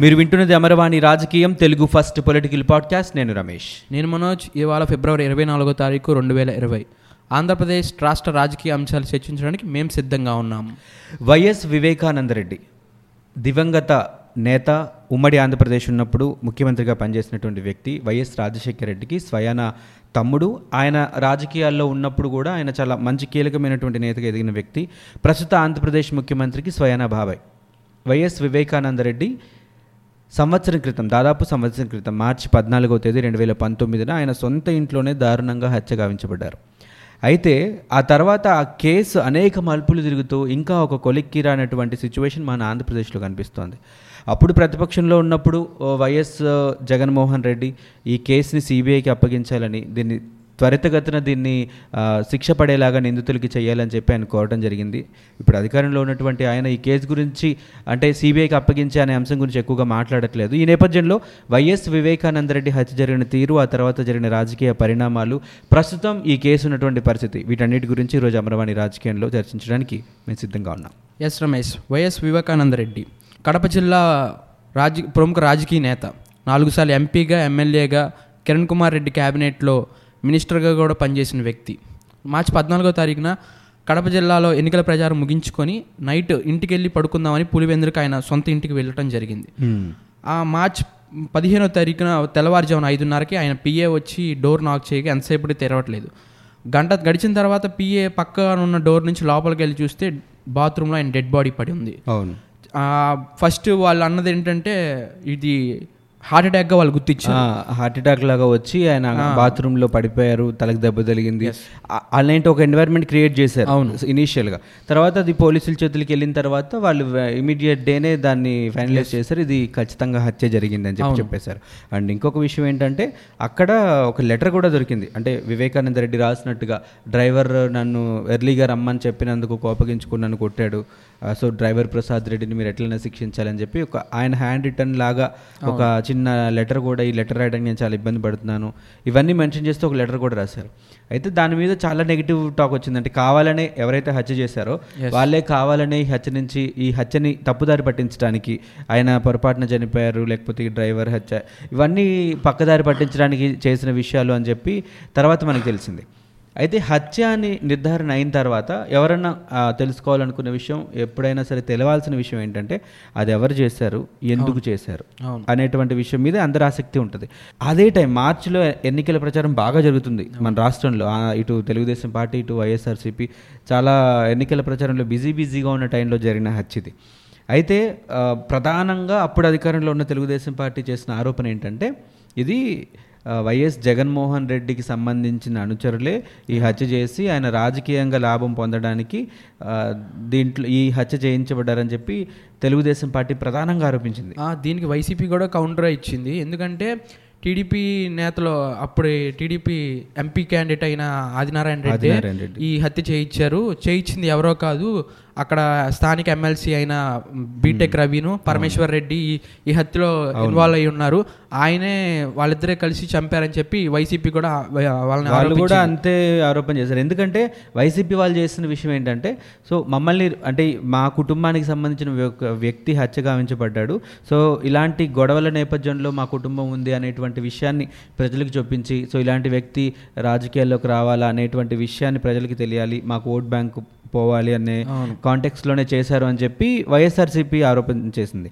మీరు వింటున్నది అమరవాణి రాజకీయం తెలుగు ఫస్ట్ పొలిటికల్ పాడ్కాస్ట్. నేను రమేష్. నేను మనోజ్ ఇవాళ ఫిబ్రవరి ఇరవై నాలుగో తారీఖు రెండు వేల ఇరవై. ఆంధ్రప్రదేశ్ రాష్ట్ర రాజకీయ అంశాలు చర్చించడానికి మేము సిద్ధంగా ఉన్నాము వైఎస్ వివేకానందరెడ్డి దివంగత నేత ఉమ్మడి ఆంధ్రప్రదేశ్ ఉన్నప్పుడు ముఖ్యమంత్రిగా పనిచేసినటువంటి వ్యక్తి వైఎస్ రాజశేఖర రెడ్డికి స్వయాన తమ్ముడు. ఆయన రాజకీయాల్లో ఉన్నప్పుడు కూడా ఆయన చాలా మంచి కీలకమైనటువంటి నేతగా ఎదిగిన వ్యక్తి. ప్రస్తుత ఆంధ్రప్రదేశ్ ముఖ్యమంత్రికి స్వయాన బాబాయ్ వైఎస్ వివేకానందరెడ్డి సంవత్సరం క్రితం దాదాపు సంవత్సరం క్రితం మార్చి పద్నాలుగో తేదీ రెండు వేల పంతొమ్మిదిన ఆయన సొంత ఇంట్లోనే దారుణంగా హత్య గావించబడ్డారు. అయితే ఆ తర్వాత ఆ కేసు అనేక మలుపులు తిరుగుతూ ఇంకా ఒక కొలిక్కి రానటువంటి సిచ్యువేషన్ మన ఆంధ్రప్రదేశ్లో కనిపిస్తోంది. అప్పుడు ప్రతిపక్షంలో ఉన్నప్పుడు వైఎస్ జగన్మోహన్ రెడ్డి ఈ కేసుని సిబిఐకి అప్పగించాలని దీన్ని త్వరితగతిన దీన్ని శిక్ష పడేలాగా నిందితులకి చేయాలని చెప్పి ఆయన కోరడం జరిగింది. ఇప్పుడు అధికారంలో ఉన్నటువంటి ఆయన ఈ కేసు గురించి అంటే సిబిఐకి అప్పగించే అనే అంశం గురించి ఎక్కువగా మాట్లాడట్లేదు. ఈ నేపథ్యంలో వైఎస్ వివేకానందరెడ్డి హత్య జరిగిన తీరు ఆ తర్వాత జరిగిన రాజకీయ పరిణామాలు ప్రస్తుతం ఈ కేసు ఉన్నటువంటి పరిస్థితి వీటన్నిటి గురించి ఈరోజు అమరవాణి రాజకీయంలో చర్చించడానికి మేము సిద్ధంగా ఉన్నాం. ఎస్ రమేష్ వైఎస్ వివేకానంద రెడ్డి కడప జిల్లా రాజ ప్రముఖ రాజకీయ నేత నాలుగు సార్లు ఎంపీగా ఎమ్మెల్యేగా కిరణ్ కుమార్ రెడ్డి క్యాబినెట్లో మినిస్టర్గా కూడా పనిచేసిన వ్యక్తి. మార్చి పద్నాలుగో తారీఖున కడప జిల్లాలో ఎన్నికల ప్రచారం ముగించుకొని నైట్ ఇంటికి వెళ్ళి పడుకుందామని పులివెందులకు ఆయన సొంత ఇంటికి వెళ్ళటం జరిగింది. ఆ మార్చ్ పదిహేనో తారీఖున తెల్లవారుజామున ఐదున్నరకి ఆయన పిఏ వచ్చి డోర్ నాక్ చేయగా ఎంతసేపు తెరవట్లేదు. గంట గడిచిన తర్వాత పిఏ పక్కన ఉన్న డోర్ నుంచి లోపలికి వెళ్ళి చూస్తే బాత్రూంలో ఆయన డెడ్ బాడీ పడి ఉంది. అవును. ఫస్ట్ వాళ్ళు అన్నది ఏంటంటే ఇది హార్ట్ అటాక్గా వాళ్ళు గుర్తించారు. హార్ట్ అటాక్ లాగా వచ్చి ఆయన బాత్రూమ్లో పడిపోయారు తలకు దెబ్బ తగిలింది. అలాంటి ఒక ఎన్వైరన్మెంట్ క్రియేట్ చేశారు అవును. ఇనీషియల్గా. తర్వాత అది పోలీసుల చేతులకి వెళ్ళిన తర్వాత వాళ్ళు ఇమీడియట్ డేనే దాన్ని ఫైనలైజ్ చేశారు. ఇది ఖచ్చితంగా హత్య జరిగింది అని చెప్పి చెప్పేశారు. అండ్ ఇంకొక విషయం ఏంటంటే అక్కడ ఒక లెటర్ కూడా దొరికింది. అంటే వివేకానంద రెడ్డి రాసినట్టుగా డ్రైవర్ నన్ను ఎర్లీగా రమ్మని చెప్పినందుకు కోపగించుకుని నన్ను కొట్టాడు సో డ్రైవర్ ప్రసాద్ రెడ్డిని మీరు ఎట్లైనా శిక్షించాలని చెప్పి ఒక ఆయన హ్యాండ్ రిటర్న్ లాగా ఒక చిన్న లెటర్ కూడా ఈ లెటర్ రాయడానికి నేను చాలా ఇబ్బంది పడుతున్నాను. ఇవన్నీ మెన్షన్ చేస్తూ ఒక లెటర్ కూడా రాశారు. అయితే దాని మీద చాలా నెగిటివ్ టాక్ వచ్చింది. అంటే కావాలనే ఎవరైతే హత్య చేశారో వాళ్ళే కావాలనే ఈ హత్య నుంచి ఈ హత్యని తప్పుదారి పట్టించడానికి ఆయన పొరపాటున చనిపోయారు లేకపోతే ఈ డ్రైవర్ హత్య ఇవన్నీ పక్కదారి పట్టించడానికి చేసిన విషయాలు అని చెప్పి తర్వాత మనకు తెలిసింది. అయితే హత్య అని నిర్ధారణ అయిన తర్వాత ఎవరన్నా ఆ, తెలుసుకోవాలనుకున్న విషయం ఎప్పుడైనా సరే తెలవాల్సిన విషయం ఏంటంటే అది ఎవరు చేశారు ఎందుకు చేశారు. అనేటువంటి విషయం మీద అందరి ఆసక్తి ఉంటుంది. అదే టైం మార్చిలో ఎన్నికల ప్రచారం బాగా జరుగుతుంది మన రాష్ట్రంలో. ఇటు తెలుగుదేశం పార్టీ ఇటు వైఎస్ఆర్సీపీ చాలా ఎన్నికల ప్రచారంలో బిజీ బిజీగా ఉన్న టైంలో జరిగిన హత్య ఇది అయితే ప్రధానంగా అప్పుడు అధికారంలో ఉన్న తెలుగుదేశం పార్టీ చేసిన ఆరోపణ ఏంటంటే ఇది వైఎస్ జగన్మోహన్ రెడ్డికి సంబంధించిన అనుచరులే ఈ హత్య చేసి ఆయన రాజకీయంగా లాభం పొందడానికి దీంట్లో ఈ హత్య చేయించబడ్డారని చెప్పి తెలుగుదేశం పార్టీ ప్రధానంగా ఆరోపించింది. ఆ, దీనికి వైసీపీ కూడా కౌంటర్ ఇచ్చింది. ఎందుకంటే టీడీపీ నేతలు అప్పుడు టీడీపీ ఎంపీ క్యాండిడేట్ అయిన ఆదినారాయణ రెడ్డి. ఈ హత్య చేయించారు. చేయించింది ఎవరో కాదు అక్కడ స్థానిక ఎమ్మెల్సీ అయిన బీటెక్ రవిను పరమేశ్వర్ రెడ్డి ఈ- హత్యలో ఇన్వాల్వ్ అయి ఉన్నారు. ఆయనే వాళ్ళిద్దరే కలిసి చంపారని చెప్పి వైసీపీ కూడా వాళ్ళని వాళ్ళు కూడా. అంతే ఆరోపణ చేశారు. ఎందుకంటే వైసీపీ వాళ్ళు చేసిన విషయం ఏంటంటే సో మమ్మల్ని అంటే మా కుటుంబానికి సంబంధించిన వ్యక్తి హత్య గావించబడ్డాడు. సో ఇలాంటి గొడవల నేపథ్యంలో మా కుటుంబం ఉంది అనేటువంటి విషయాన్ని ప్రజలకు చూపించి సో ఇలాంటి వ్యక్తి రాజకీయాల్లోకి రావాలా అనేటువంటి విషయాన్ని ప్రజలకి తెలియాలి. మాకు ఓట్ బ్యాంక్ పోవాలి అనే కాంటెక్స్లోనే చేశారు అని చెప్పి వైఎస్ఆర్సీపీ ఆరోపణ చేసింది.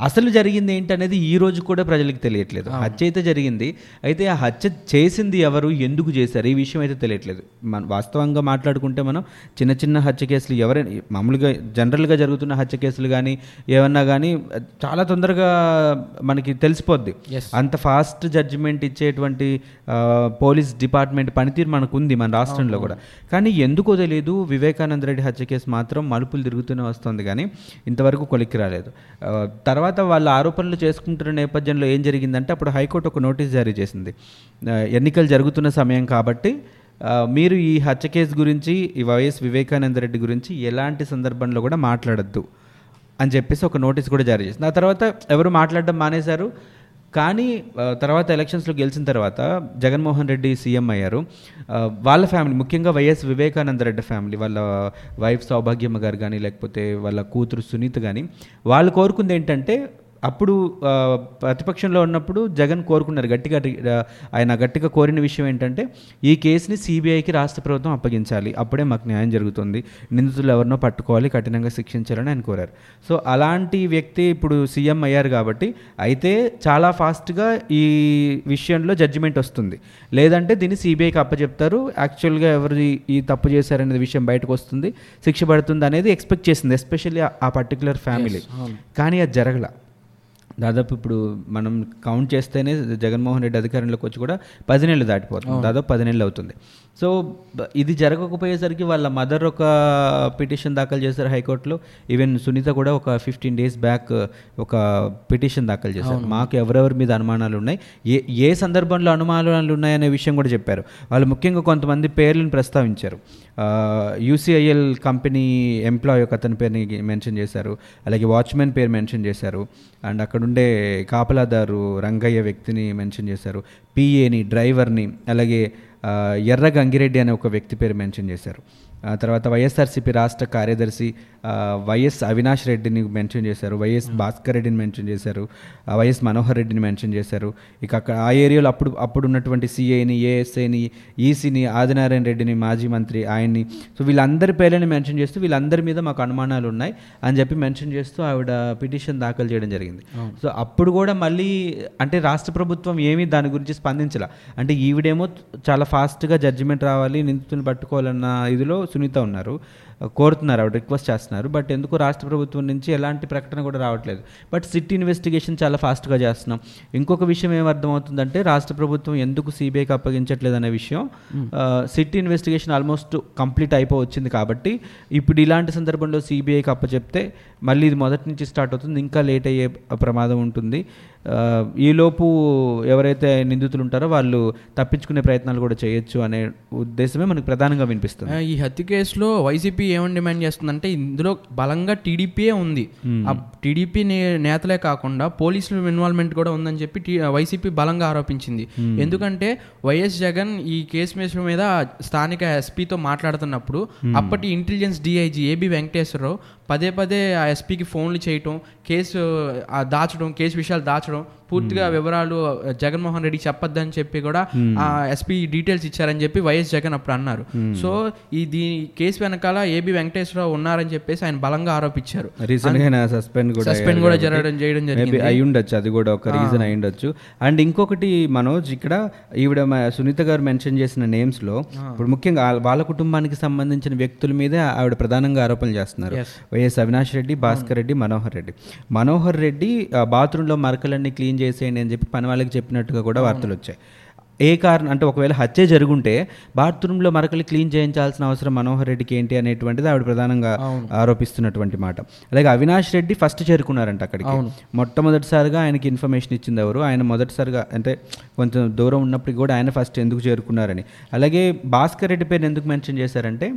అసలు జరిగింది ఏంటనేది ఈ రోజు కూడా ప్రజలకు తెలియట్లేదు. హత్య అయితే జరిగింది. అయితే ఆ హత్య చేసింది ఎవరు ఎందుకు చేశారు ఈ విషయం అయితే తెలియట్లేదు. మన వాస్తవంగా మాట్లాడుకుంటే మనం చిన్న చిన్న హత్య కేసులు ఎవరైనా మామూలుగా జనరల్గా జరుగుతున్న హత్య కేసులు కానీ ఏమన్నా కానీ చాలా తొందరగా మనకి తెలిసిపోద్ది. అంత ఫాస్ట్ జడ్జిమెంట్ ఇచ్చేటువంటి పోలీస్ డిపార్ట్మెంట్ పనితీరు మనకు ఉంది మన రాష్ట్రంలో కూడా. కానీ ఎందుకో తెలియదు వివేకానంద రెడ్డి హత్య కేసు మాత్రం మలుపులు తిరుగుతూనే వస్తుంది కానీ ఇంతవరకు కొలిక్కి రాలేదు. ఆ, తర్వాత వాళ్ళ ఆరోపణలు చేసుకుంటున్న నేపథ్యంలో ఏం జరిగిందంటే అప్పుడు హైకోర్టు ఒక నోటీస్ జారీ చేసింది. ఎన్నికలు జరుగుతున్న సమయం కాబట్టి మీరు ఈ హత్య కేసు గురించి ఈ వైఎస్ వివేకానంద రెడ్డి గురించి ఎలాంటి సందర్భంలో కూడా మాట్లాడద్దు అని చెప్పేసి ఒక నోటీస్ కూడా జారీ చేసింది. ఆ తర్వాత ఎవరు మాట్లాడడం మానేశారు? కానీ తర్వాత ఎలక్షన్స్లో గెలిచిన తర్వాత జగన్మోహన్ రెడ్డి సీఎం అయ్యారు. వాళ్ళ ఫ్యామిలీ ముఖ్యంగా వైఎస్ వివేకానంద రెడ్డి ఫ్యామిలీ వాళ్ళ వైఫ్ సౌభాగ్యమ్మ గారు కానీ లేకపోతే వాళ్ళ కూతురు సునీత కానీ వాళ్ళు కోరుకుంది ఏంటంటే అప్పుడు ప్రతిపక్షంలో ఉన్నప్పుడు జగన్ కోరుకున్నారు గట్టిగా ఆయన గట్టిగా కోరిన విషయం ఏంటంటే ఈ కేసుని సిబిఐకి రాష్ట్ర ప్రభుత్వం అప్పగించాలి. అప్పుడే మాకు న్యాయం జరుగుతుంది. నిందితులు ఎవరినో పట్టుకోవాలి కఠినంగా శిక్షించాలని ఆయన కోరారు. సో అలాంటి వ్యక్తి ఇప్పుడు సీఎం అయ్యారు కాబట్టి అయితే చాలా ఫాస్ట్గా ఈ విషయంలో జడ్జిమెంట్ వస్తుంది. లేదంటే దీన్ని సిబిఐకి అప్పచెప్తారు యాక్చువల్గా ఎవరు ఈ- తప్పు చేశారనే విషయం బయటకు వస్తుంది. శిక్ష పడుతుంది అనేది ఎక్స్పెక్ట్ చేసింది ఎస్పెషల్లీ ఆ పర్టికులర్ ఫ్యామిలీ. కానీ అది జరగల. దాదాపు ఇప్పుడు మనం కౌంట్ చేస్తేనే జగన్మోహన్ రెడ్డి అధికారంలోకి వచ్చి కూడా పది నెలలు దాటిపోతుంది దాదాపు పది నెలలు అవుతుంది. సో ఇది జరగకపోయేసరికి వాళ్ళ మదర్ ఒక పిటిషన్ దాఖలు చేశారు హైకోర్టులో. ఈవెన్ సునీత కూడా ఒక ఫిఫ్టీన్ డేస్ బ్యాక్ ఒక పిటిషన్ దాఖలు చేశారు. మాకు ఎవరెవరి మీద అనుమానాలు ఉన్నాయి? ఏ ఏ సందర్భంలో అనుమానాలు ఉన్నాయనే విషయం కూడా చెప్పారు. వాళ్ళు ముఖ్యంగా కొంతమంది పేర్లను ప్రస్తావించారు. యూసీఐఎల్ కంపెనీ ఎంప్లాయ్ ఒక అతని పేరుని మెన్షన్ చేశారు. అలాగే వాచ్మెన్ పేరు మెన్షన్ చేశారు. అండ్ అక్కడ ఉండే కాపలాదారు రంగయ్య వ్యక్తిని మెన్షన్ చేశారు. పిఏని డ్రైవర్ని అలాగే ఎర్ర గంగిరెడ్డి అనే ఒక వ్యక్తి పేరు మెన్షన్ చేశారు. ఆ తర్వాత వైఎస్ఆర్సీపీ రాష్ట్ర కార్యదర్శి వైఎస్ అవినాష్ రెడ్డిని మెన్షన్ చేశారు వైఎస్ భాస్కర్ రెడ్డిని మెన్షన్ చేశారు వైఎస్ మనోహర్ రెడ్డిని మెన్షన్ చేశారు. ఇక అక్కడ ఆ ఏరియాలో అప్పుడు అప్పుడు ఉన్నటువంటి సిఐని ఏఎస్ఐని ఈసీని ఆదినారాయణ రెడ్డిని మాజీ మంత్రి ఆయన్ని. సో వీళ్ళందరి పేర్లని మెన్షన్ చేస్తూ వీళ్ళందరి మీద మాకు అనుమానాలు ఉన్నాయి అని చెప్పి మెన్షన్ చేస్తూ ఆవిడ పిటిషన్ దాఖలు చేయడం జరిగింది. సో అప్పుడు కూడా మళ్ళీ అంటే రాష్ట్ర ప్రభుత్వం ఏమీ దాని గురించి స్పందించాల. అంటే ఈవిడేమో చాలా ఫాస్ట్గా జడ్జిమెంట్ రావాలి నిందితులను పట్టుకోవాలన్న ఇదిలో సునీత ఉన్నారు. కోరుతున్నారు ఆవిడ రిక్వెస్ట్ చేస్తున్నారు. బట్ ఎందుకు రాష్ట్ర ప్రభుత్వం నుంచి ఎలాంటి ప్రకటన కూడా రావట్లేదు. బట్ సిట్ ఇన్వెస్టిగేషన్ చాలా ఫాస్ట్గా చేస్తున్నాం. ఇంకొక విషయం ఏం అర్థమవుతుందంటే రాష్ట్ర ప్రభుత్వం ఎందుకు సిబిఐకి అప్పగించట్లేదు అనే విషయం. సిట్ ఇన్వెస్టిగేషన్ ఆల్మోస్ట్ కంప్లీట్ అయిపోవచ్చింది కాబట్టి ఇప్పుడు ఇలాంటి సందర్భంలో సిబిఐకి అప్పచెప్తే మళ్ళీ ఇది మొదటి నుంచి స్టార్ట్ అవుతుంది. ఇంకా లేట్ అయ్యే ప్రమాదం ఉంటుంది. ఈలోపు ఎవరైతే నిందితులు ఉంటారో వాళ్ళు తప్పించుకునే ప్రయత్నాలు కూడా చేయొచ్చు అనే ఉద్దేశమే మనకు ప్రధానంగా వినిపిస్తుంది. ఈ హత్య కేసులో వైసీపీ ఏమని డిమాండ్ చేస్తుందంటే ఇందులో బలంగా టీడీపీయే ఉంది. ఆ టీడీపీ నేతలే కాకుండా పోలీసుల ఇన్వాల్వ్మెంట్ కూడా ఉందని చెప్పి వైసీపీ బలంగా ఆరోపించింది. ఎందుకంటే వైఎస్ జగన్ ఈ కేసు మీద స్థానిక ఎస్పీతో మాట్లాడుతున్నప్పుడు అప్పటి ఇంటెలిజెన్స్ డిఐజీ ఏబి వెంకటేశ్వరరావు పదే పదే ఆ ఎస్పీకి ఫోన్లు చేయటం కేసు దాచడం కేసు విషయాలు దాచడం పూర్తిగా వివరాలు ఆ, జగన్మోహన్ రెడ్డి చెప్పొద్దని చెప్పి కూడా ఆ ఎస్పీ డీటెయిల్స్ ఇచ్చారని చెప్పి వైఎస్ జగన్ అప్పుడు అన్నారు. సో ఈ దీని కేసు వెనకాల ఏబి వెంకటేశ్వరరావు ఉన్నారని చెప్పేసి ఆయన బలంగా ఆరోపించారు. సస్పెండ్ కూడా అయ్యారు కూడా జరగడం చేయడం జరిగింది. అయి ఉండొచ్చు అది కూడా ఒక రీజన్ అయి ఉండొచ్చు. అండ్ ఇంకొకటి మనోజ్ ఇక్కడ ఈవిడ సునీత గారు మెన్షన్ చేసిన నేమ్స్లో ఇప్పుడు ముఖ్యంగా వాళ్ళ కుటుంబానికి సంబంధించిన వ్యక్తుల మీదే ఆవిడ ప్రధానంగా ఆరోపణలు చేస్తున్నారు. వైఎస్ అవినాష్ రెడ్డి భాస్కర్ రెడ్డి మనోహర్ రెడ్డి. మనోహర్ రెడ్డి బాత్రూంలో మరకలన్నీ క్లీన్ చేసేయండి అని చెప్పి పని వాళ్ళకి చెప్పినట్టుగా కూడా వార్తలు వచ్చాయి. ఏ కారణం అంటే ఒకవేళ హత్య జరుగుంటే బాత్రూంలో మరకలు క్లీన్ చేయించాల్సిన అవసరం మనోహర్ రెడ్డికి ఏంటి అనేటువంటిది ఆవిడ ప్రధానంగా ఆరోపిస్తున్నటువంటి మాట. అలాగే అవినాష్ రెడ్డి ఫస్ట్ చేరుకున్నారంట అక్కడికి. మొట్టమొదటిసారిగా ఆయనకి ఇన్ఫర్మేషన్ ఇచ్చింది ఎవరు? ఆయన మొదటిసారిగా అంటే కొంచెం దూరం ఉన్నప్పటికీ కూడా ఆయన ఫస్ట్ ఎందుకు చేరుకున్నారని. అలాగే భాస్కర్ రెడ్డి పేరుని ఎందుకు మెన్షన్ చేశారంటే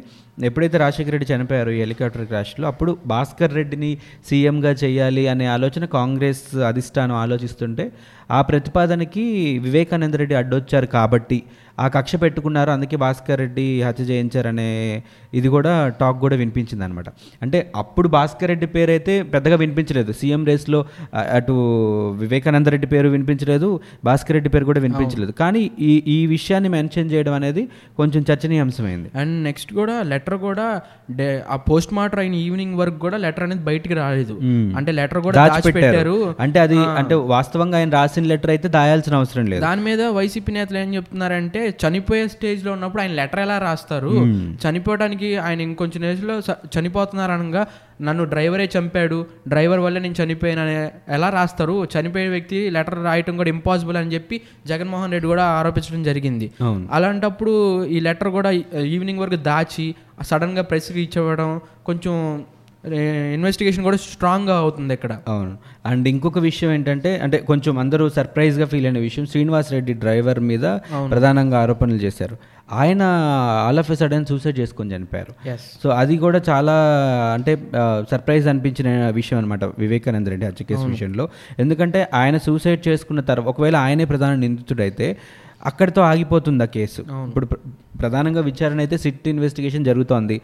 ఎప్పుడైతే రాజశేఖర రెడ్డి చనిపోయారు ఈ హెలికాప్టర్ క్రాష్లో అప్పుడు భాస్కర్ రెడ్డిని సీఎంగా చేయాలి అనే ఆలోచన కాంగ్రెస్ అధిష్టానం ఆలోచిస్తుంటే ఆ ప్రతిపాదనకి వివేకానంద రెడ్డి అడ్డొచ్చారు కాబట్టి ఆ కక్ష పెట్టుకున్నారు అందుకే భాస్కర్ రెడ్డి హత్య చేయించారనే ఇది కూడా టాక్ కూడా వినిపించింది అనమాట అంటే అప్పుడు భాస్కర్ రెడ్డి పేరు అయితే పెద్దగా వినిపించలేదు. సీఎం రేస్లో అటు వివేకానంద రెడ్డి పేరు వినిపించలేదు భాస్కర్ రెడ్డి పేరు కూడా వినిపించలేదు. కానీ ఈ ఈ విషయాన్ని మెన్షన్ చేయడం అనేది కొంచెం చర్చనీయాంశమైంది. అండ్ నెక్స్ట్ కూడా లెటర్ కూడా ఆ పోస్ట్ మార్టం అయిన ఈవినింగ్ వరకు కూడా లెటర్ అనేది బయటికి రాలేదు. అంటే లెటర్ కూడా దాచిపెట్టారు. అంటే అది అంటే వాస్తవంగా ఆయన రాసిన లెటర్ అయితే దాయాల్సిన అవసరం లేదు. దాని మీద వైసీపీ నేతలు ఏం చెప్తున్నారంటే చనిపోయే స్టేజ్లో ఉన్నప్పుడు ఆయన లెటర్ ఎలా రాస్తారు? చనిపోవడానికి ఆయన ఇంకొంచెం ఏజ్లో చ- చనిపోతున్నారు అనగా నన్ను డ్రైవరే చంపాడు డ్రైవర్ వల్ల నేను చనిపోయాను ఎలా రాస్తారు? చనిపోయే వ్యక్తి లెటర్ రాయటం కూడా ఇంపాసిబుల్ అని చెప్పి జగన్మోహన్ రెడ్డి కూడా ఆరోపించడం జరిగింది. అలాంటప్పుడు ఈ లెటర్ కూడా ఈవినింగ్ వరకు దాచి సడన్గా ప్రెస్కి ఇచ్చివ్వడం కొంచెం ఇన్వెస్టిగేషన్ కూడా స్ట్రాంగ్గా అవుతుంది ఇక్కడ. అవును. అండ్ ఇంకొక విషయం ఏంటంటే అంటే కొంచెం అందరూ సర్ప్రైజ్గా ఫీల్ అయిన విషయం శ్రీనివాస్ రెడ్డి డ్రైవర్ మీద ప్రధానంగా ఆరోపణలు చేశారు. ఆయన all of a sudden suicide చేసుకొని చనిపోయారు. సో అది కూడా చాలా అంటే సర్ప్రైజ్ అనిపించిన విషయం అనమాట వివేకానంద రెడ్డి హత్య కేసు విషయంలో. ఎందుకంటే ఆయన సూసైడ్ చేసుకున్న తర్వాత ఒకవేళ ఆయనే ప్రధాన నిందితుడైతే అక్కడితో ఆగిపోతుంది ఆ కేసు ఇప్పుడు ప్ర- ప్రధానంగా విచారణ అయితే సిట్ ఇన్వెస్టిగేషన్ జరుగుతోంది.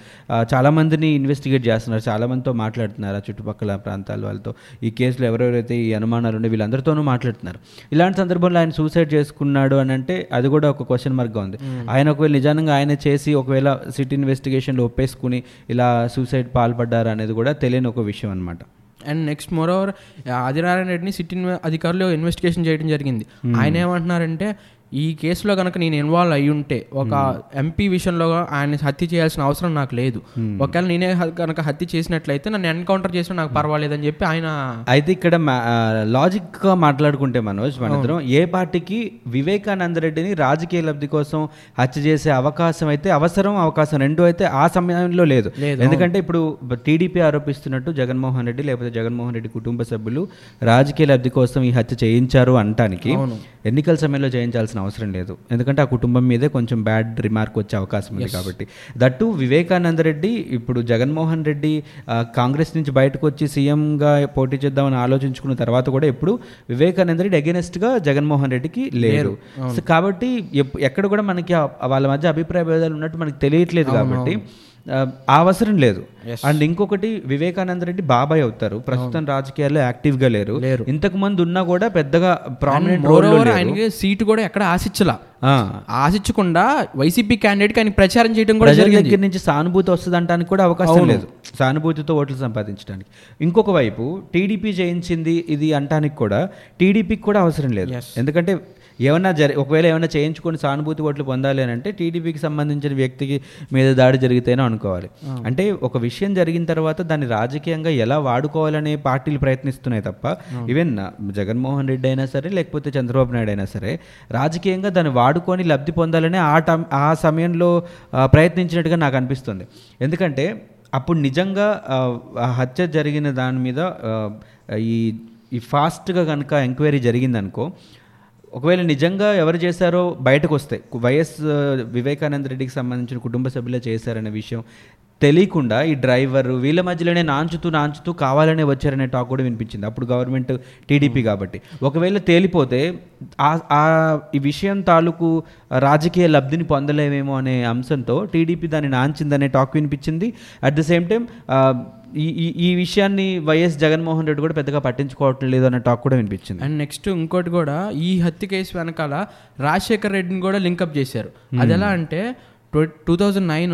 చాలా మందిని ఇన్వెస్టిగేట్ చేస్తున్నారు. చాలా మందితో మాట్లాడుతున్నారు ఆ చుట్టుపక్కల ప్రాంతాల వాళ్ళతో. ఈ కేసులో ఎవరెవరైతే ఈ అనుమానాలు ఉండే వీళ్ళందరితోనూ మాట్లాడుతున్నారు. ఇలాంటి సందర్భంలో ఆయన సూసైడ్ చేసుకున్నాడు అని అంటే అది కూడా ఒక క్వశ్చన్ మార్క్గా ఉంది. ఆయన ఒకవేళ నిజానంగా ఆయన చేసి ఒకవేళ సిట్ ఇన్వెస్టిగేషన్లో ఒప్పేసుకుని ఇలా సూసైడ్ పాల్పడ్డారు అనేది కూడా తెలియని ఒక విషయం అనమాట and next more over Adinarayana రెడ్డిని సిట్ అధికారులు ఇన్వెస్టిగేషన్ చేయడం జరిగింది. ఆయన ఏమంటున్నారంటే ఈ కేసులో కనుక నేను ఇన్వాల్వ్ అయి ఉంటే ఒక ఎంపీ విషయంలో ఆయన హత్య చేయాల్సిన అవసరం నాకు లేదు. ఒకవేళ నేనే కనుక హత్య చేసినట్లయితే నన్ను ఎన్కౌంటర్ చేసినా నాకు పర్వాలేదని చెప్పి ఆయన అయితే ఇక్కడ లాజిక్గా మాట్లాడుకుంటే మనోజ్ మనందరం ఏ పార్టీకి వివేకానంద రెడ్డిని రాజకీయ లబ్ధి కోసం హత్య చేసే అవకాశం అయితే అవసరం అవకాశం రెండు అయితే ఆ సమయంలో లేదు. ఎందుకంటే ఇప్పుడు టీడీపీ ఆరోపిస్తున్నట్టు జగన్మోహన్ రెడ్డి లేకపోతే జగన్మోహన్ రెడ్డి కుటుంబ సభ్యులు రాజకీయ లబ్ధి కోసం ఈ హత్య చేయించారు అంటానికి. ఎన్నికల సమయంలో చేయించాల్సిన అవసరం లేదు. ఎందుకంటే ఆ కుటుంబం మీదే కొంచెం బ్యాడ్ రిమార్క్ వచ్చే అవకాశం ఉంది కాబట్టి. దట్టు వివేకానంద రెడ్డి ఇప్పుడు జగన్మోహన్ రెడ్డి కాంగ్రెస్ నుంచి బయటకు వచ్చి సీఎంగా పోటీ చేద్దామని ఆలోచించుకున్న తర్వాత కూడా ఎప్పుడు వివేకానంద రెడ్డి అగెనెస్ట్గా జగన్మోహన్ రెడ్డికి లేరు. సో కాబట్టి ఎక్కడ కూడా మనకి వాళ్ళ మధ్య అభిప్రాయ భేదాలు ఉన్నట్టు మనకి తెలియట్లేదు కాబట్టి అవసరం లేదు. అండ్ ఇంకొకటి వివేకానంద రెడ్డి బాబాయ్ అవుతారు. ప్రస్తుతం రాజకీయాల్లో యాక్టివ్గా లేరు. లేరు. ఇంతకు ముందు ఉన్నా కూడా పెద్దగా ప్రామినెంట్ ఆయనకి సీటు కూడా ఎక్కడ ఆశించలా. ఆశించకుండా వైసీపీ క్యాండిడేట్ ఆయన ప్రచారం చేయడం కూడా జరిగింది. దగ్గర నుంచి సానుభూతి వస్తుంది అంటానికి కూడా అవకాశం లేదు. సానుభూతితో ఓట్లు సంపాదించడానికి. ఇంకొక వైపు టీడీపీ చేయించింది ఇది అంటానికి కూడా టీడీపీకి కూడా అవసరం లేదు. ఎందుకంటే ఏమన్నా జరి ఒకవేళ ఏమైనా చేయించుకొని సానుభూతి ఓట్లు పొందాలి అని అంటే టీడీపీకి సంబంధించిన వ్యక్తికి మీద దాడి జరిగితేనే అనుకోవాలి. అంటే ఒక విషయం జరిగిన తర్వాత దాన్ని రాజకీయంగా ఎలా వాడుకోవాలనే పార్టీలు ప్రయత్నిస్తున్నాయి తప్ప ఈవెన్ జగన్మోహన్ రెడ్డి అయినా సరే లేకపోతే చంద్రబాబు నాయుడు అయినా సరే రాజకీయంగా దాన్ని వాడుకొని లబ్ధి పొందాలనే ఆ టైం ఆ సమయంలో ప్రయత్నించినట్టుగా నాకు అనిపిస్తుంది. ఎందుకంటే అప్పుడు నిజంగా హత్య జరిగిన దాని మీద ఈ ఈ ఫాస్ట్గా కనుక ఎంక్వైరీ జరిగిందనుకో ఒకవేళ నిజంగా ఎవరు చేశారో బయటకు వస్తాయి వైఎస్ వివేకానంద రెడ్డికి సంబంధించిన కుటుంబ సభ్యులే చేశారనే విషయం తెలియకుండా ఈ డ్రైవర్ వీళ్ళ మధ్యలోనే నాంచుతూ నాంచుతూ కావాలనే వచ్చారనే టాక్ కూడా వినిపించింది. అప్పుడు గవర్నమెంట్ టీడీపీ కాబట్టి. ఒకవేళ తేలిపోతే ఆ- ఆ ఈ విషయం తాలూకు రాజకీయ లబ్ధిని పొందలేమేమో అనే అంశంతో టీడీపీ దాన్ని నాంచిందనే టాక్ వినిపించింది. అట్ ద సేమ్ టైం ఈ ఈ- ఈ విషయాన్ని వైఎస్ జగన్మోహన్ రెడ్డి కూడా పెద్దగా పట్టించుకోవట్లేదు లేదు అనే టాక్ కూడా వినిపించింది. అండ్ నెక్స్ట్ ఇంకోటి కూడా ఈ హత్య కేసు వెనకాల రాజశేఖర్ రెడ్డిని కూడా లింకప్ చేశారు. అది ఎలా అంటే two thousand nine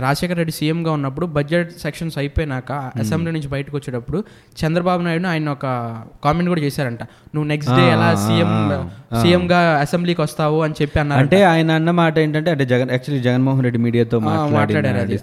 Rajasekhara Reddy సీఎంగా ఉన్నప్పుడు బడ్జెట్ సెక్షన్స్ అయిపోయినాక అసెంబ్లీ నుంచి బయటకు వచ్చేటప్పుడు చంద్రబాబు నాయుడు ఆయన ఒక కామెంట్ కూడా చేశారంట. నువ్వు నెక్స్ట్ డే ఎలా సీఎం సీఎంగా అసెంబ్లీకి వస్తావు అని చెప్పి అన్నారు అంటే ఆయన అన్న మాట ఏంటంటే అంటే జగన్ యాక్చువల్లీ జగన్మోహన్ రెడ్డి మీడియాతో మాట్లాడారు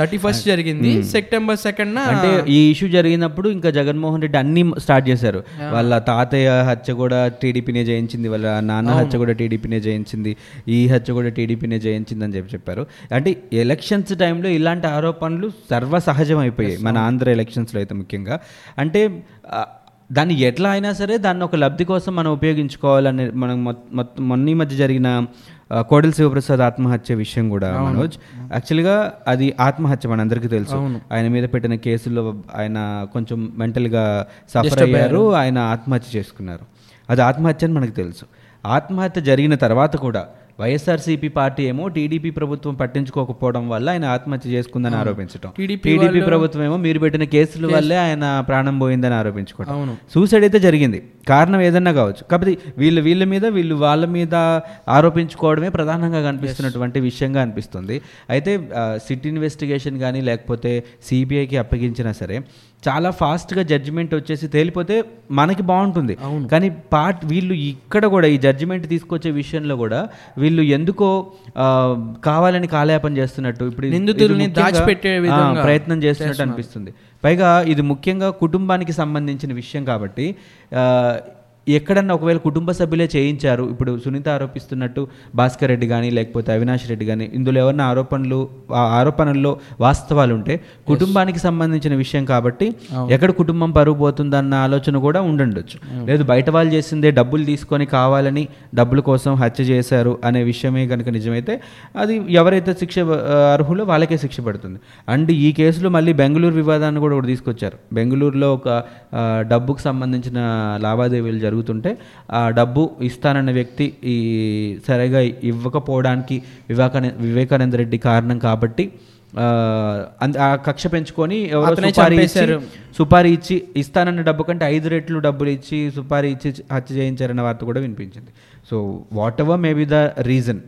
థర్టీ ఫస్ట్ జరిగింది సెప్టెంబర్ సెకండ్ అంటే ఈ ఇష్యూ జరిగినప్పుడు ఇంకా జగన్మోహన్ రెడ్డి అన్ని స్టార్ట్ చేశారు. వాళ్ళ తాతయ్య హత్య కూడా టీడీపీనే జయించింది వాళ్ళ నాన్న హత్య కూడా టీడీపీనే జయించింది ఈ హత్య కూడా టీడీపీనే జయించింది అని చెప్పి చెప్పారు. అంటే ఎలక్షన్స్ టైంలో ఇలాంటి ఆరోపణలు సర్వసహజం అయిపోయాయి మన ఆంధ్ర ఎలక్షన్స్లో అయితే ముఖ్యంగా. అంటే దాన్ని ఎట్లా అయినా సరే దాన్ని ఒక లబ్ధి కోసం మనం ఉపయోగించుకోవాలని మనం మొన్న ఈ మధ్య జరిగిన కోడెల శివప్రసాద్ ఆత్మహత్య విషయం కూడా మనోజ్. యాక్చువల్గా అది ఆత్మహత్య మనందరికీ తెలుసు. ఆయన మీద పెట్టిన కేసులో ఆయన కొంచెం మెంటల్గా సఫర్ అయ్యారు. ఆయన ఆత్మహత్య చేసుకున్నారు. అది ఆత్మహత్య అని మనకు తెలుసు. ఆత్మహత్య జరిగిన తర్వాత కూడా వైఎస్ఆర్సీపీ పార్టీ ఏమో టీడీపీ ప్రభుత్వం పట్టించుకోకపోవడం వల్ల ఆయన ఆత్మహత్య చేసుకుందని ఆరోపించడం టీడీపీ ప్రభుత్వం ఏమో మీరు పెట్టిన కేసుల వల్లే ఆయన ప్రాణం పోయిందని ఆరోపించుకోవడం. సూసైడ్ అయితే జరిగింది. కారణం ఏదన్నా కావచ్చు. కాకపోతే వీళ్ళు వీళ్ళ మీద వీళ్ళు వాళ్ళ మీద ఆరోపించుకోవడమే ప్రధానంగా కనిపిస్తున్నటువంటి విషయంగా అనిపిస్తుంది. అయితే సిటీ ఇన్వెస్టిగేషన్ కానీ లేకపోతే సిబిఐకి అప్పగించినా సరే చాలా ఫాస్ట్గా జడ్జిమెంట్ వచ్చేసి తేలిపోతే మనకి బాగుంటుంది. కానీ పార్ట్ వీళ్ళు ఇక్కడ కూడా ఈ జడ్జిమెంట్ తీసుకొచ్చే విషయంలో కూడా వీళ్ళు ఎందుకో కావాలని కాలయాపన చేస్తున్నట్టు ఇప్పుడు నిందితుల్ని దాచిపెట్టే ప్రయత్నం చేస్తున్నట్టు అనిపిస్తుంది. పైగా ఇది ముఖ్యంగా కుటుంబానికి సంబంధించిన విషయం కాబట్టి ఎక్కడన్నా ఒకవేళ కుటుంబ సభ్యులే చేయించారు ఇప్పుడు సునీత ఆరోపిస్తున్నట్టు భాస్కర్ రెడ్డి కానీ లేకపోతే అవినాష్ రెడ్డి కానీ ఇందులో ఎవరన్నా ఆరోపణలు ఆ ఆరోపణల్లో వాస్తవాలు ఉంటే కుటుంబానికి సంబంధించిన విషయం కాబట్టి ఎక్కడ కుటుంబం పరుగు పోతుందన్న ఆలోచన కూడా ఉండుండొచ్చు. లేదు బయట వాళ్ళు చేసిందే డబ్బులు తీసుకొని కావాలని డబ్బుల కోసం హత్య చేశారు అనే విషయమే కనుక నిజమైతే అది ఎవరైతే శిక్ష అర్హులో వాళ్ళకే శిక్ష పడుతుంది. అండ్ ఈ కేసులో మళ్ళీ బెంగళూరు వివాదాన్ని కూడా ఒకటి తీసుకొచ్చారు. బెంగళూరులో ఒక డబ్బుకు సంబంధించిన లావాదేవీలు జరుగుతుంటే ఆ డబ్బు ఇస్తానన్న వ్యక్తి ఈ సరిగా ఇవ్వకపోవడానికి వివేకాన వివేకానంద రెడ్డి కారణం కాబట్టి ఆ, కక్ష పెంచుకొని ఎవరో సుపారీ. సుపారీ ఇచ్చి ఇస్తానన్న డబ్బు కంటే ఐదు రెట్లు డబ్బులు ఇచ్చి సుపారీ ఇచ్చి హత్య చేయించారన్న వార్త కూడా వినిపించింది so whatever maybe the reason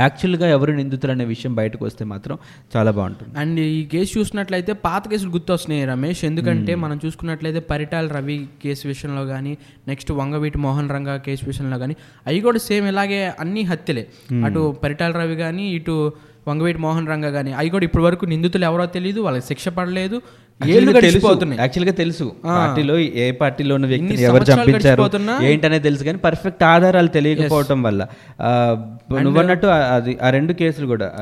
యాక్చువల్గా ఎవరు నిందితులు అనే విషయం బయటకు వస్తే మాత్రం చాలా బాగుంటుంది. అండ్ ఈ కేసు చూసినట్లయితే పాత కేసులు గుర్తొస్తున్నాయి రమేష్. ఎందుకంటే మనం చూసుకున్నట్లయితే పరిటాల రవి కేసు విషయంలో కానీ నెక్స్ట్ వంగవీటి మోహన్ రంగా కేసు విషయంలో కానీ అవి కూడా సేమ్ ఇలాగే అన్ని హత్యలే. అటు పరిటాల రవి కానీ ఇటు వంగవీటి మోహన్ రంగా కానీ అవి కూడా ఇప్పటి వరకు నిందితులు ఎవరో తెలియదు వాళ్ళకి శిక్ష పడలేదు. గడిచిపోతున్నాయి. యాక్చువల్గా తెలుసు. పార్టీలో ఏ పార్టీలో ఉన్న వ్యక్తిని ఎవరు చంపించారు ఏంటనే తెలుసు కానీ పర్ఫెక్ట్ ఆధారాలు తెలియకపోవటం వల్ల. ఆ, నువ్వు అన్నట్టు ఆ- అది ఆ రెండు కేసులు కూడా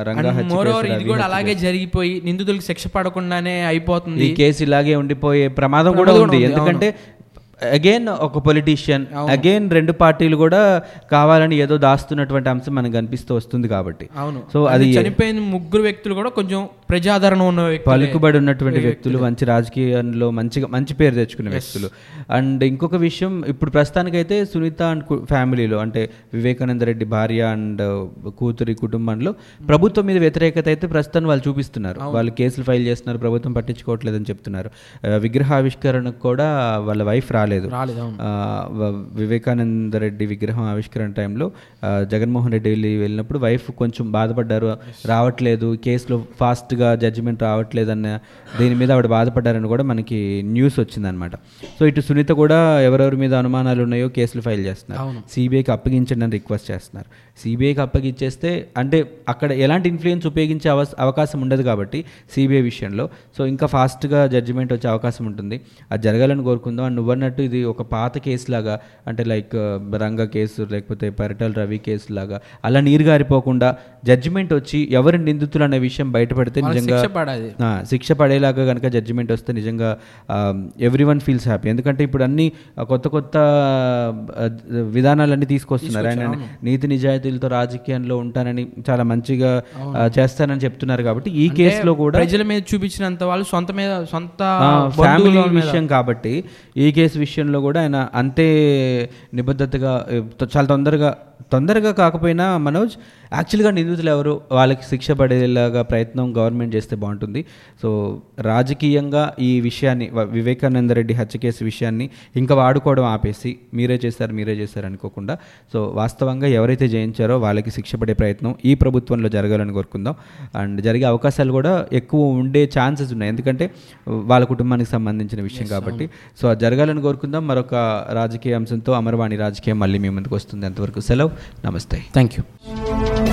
ఇది కూడా అలాగే జరిగిపోయి నిందితులకు శిక్ష పడకుండానే అయిపోతుంది. ఈ కేసు ఇలాగే ఉండిపోయే ప్రమాదం కూడా ఉంది, ఎందుకంటే అగైన్ ఒక పొలిటీషియన్ అగైన్ రెండు పార్టీలు కూడా కావాలని ఏదో దాస్తున్నటువంటి అంశం మనకు కనిపిస్తూ వస్తుంది కాబట్టి. అవును. సో అది చనిపోయిన ముగ్గురు వ్యక్తులు కూడా కొంచెం ప్రజాదరణ ఉన్న పలుకుబడి ఉన్నటువంటి వ్యక్తులు. మంచి రాజకీయంలో మంచిగా మంచి పేరు తెచ్చుకునే వ్యక్తులు. అండ్ ఇంకొక విషయం ఇప్పుడు ప్రస్తుతానికైతే సునీత అండ్ ఫ్యామిలీలో అంటే వివేకానంద రెడ్డి భార్య అండ్ కూతురి కుటుంబంలో ప్రభుత్వం మీద వ్యతిరేకత అయితే ప్రస్తుతం వాళ్ళు చూపిస్తున్నారు. వాళ్ళు కేసులు ఫైల్ చేస్తున్నారు ప్రభుత్వం పట్టించుకోవట్లేదని చెప్తున్నారు. విగ్రహావిష్కరణకు కూడా వాళ్ళ వైఫ్ రాలేదు. వివేకానంద రెడ్డి విగ్రహం ఆవిష్కరణ టైంలో జగన్మోహన్ రెడ్డి వెళ్ళి వెళ్ళినప్పుడు వైఫ్ కొంచెం బాధపడ్డారు. రావట్లేదు కేసులో ఫాస్ట్గా జడ్జిమెంట్ రావట్లేదు అన్న దీని మీద ఆవిడ బాధపడ్డారని కూడా మనకి న్యూస్ వచ్చిందనమాట సో ఇటు సునీత కూడా ఎవరెవరి మీద అనుమానాలు ఉన్నాయో కేసులు ఫైల్ చేస్తున్నారు. సిబిఐకి అప్పగించండి అని రిక్వెస్ట్ చేస్తున్నారు. సిబిఐకి అప్పగించేస్తే అంటే అక్కడ ఎలాంటి ఇన్ఫ్లుయెన్స్ ఉపయోగించే అవ అవకాశం ఉండదు కాబట్టి సిబిఐ విషయంలో. సో ఇంకా ఫాస్ట్గా జడ్జిమెంట్ వచ్చే అవకాశం ఉంటుంది. అది జరగాలని కోరుకుందాం. అండ్ నువ్వన్నట్టు ఇది ఒక పాత కేసు లాగా అంటే లైక్ రంగ కేసు లేకపోతే పరిటల్ రవి కేసు లాగా అలా నీరు గారిపోకుండా జడ్జిమెంట్ వచ్చి ఎవరు నిందితులు అనే విషయం బయటపడితే నిజంగా శిక్ష పడేలాగా కనుక జడ్జిమెంట్ వస్తే నిజంగా ఎవ్రీ వన్ ఫీల్స్ హ్యాపీ ఎందుకంటే ఇప్పుడు అన్ని కొత్త కొత్త విధానాలన్నీ తీసుకొస్తున్నారు. ఆయన నీతి నిజాయితీలతో రాజకీయంలో ఉంటానని చాలా మంచిగా చేస్తానని చెప్తున్నారు కాబట్టి ఈ కేసులో కూడా ప్రజల మీద చూపించినంత వాళ్ళు సొంత మీద సొంత ఫ్యామిలీ విషయం కాబట్టి ఈ కేసు విషయంలో కూడా ఆయన అంతే నిబద్ధతగా చాలా తొందరగా తొందరగా కాకపోయినా మనోజ్ యాక్చువల్గా నిందితులు ఎవరు? వాళ్ళకి శిక్ష పడేలాగా ప్రయత్నం గవర్నమెంట్ చేస్తే బాగుంటుంది. సో రాజకీయంగా ఈ విషయాన్ని వివేకానంద రెడ్డి హత్య కేసు విషయాన్ని ఇంకా వాడుకోవడం ఆపేసి మీరే చేశారు మీరే చేశారు అనుకోకుండా సో వాస్తవంగా ఎవరైతే జయించారో వాళ్ళకి శిక్ష పడే ప్రయత్నం ఈ ప్రభుత్వంలో జరగాలని కోరుకుందాం. అండ్ జరిగే అవకాశాలు కూడా ఎక్కువ ఉండే ఛాన్సెస్ ఉన్నాయి. ఎందుకంటే వాళ్ళ కుటుంబానికి సంబంధించిన విషయం కాబట్టి. సో అది జరగాలని కోరుకుందాం. మరొక రాజకీయ అంశంతో అమరవాణి రాజకీయం మళ్ళీ మీ ముందుకు వస్తుంది. అంతవరకు సెలవు. Namaste. Thank you.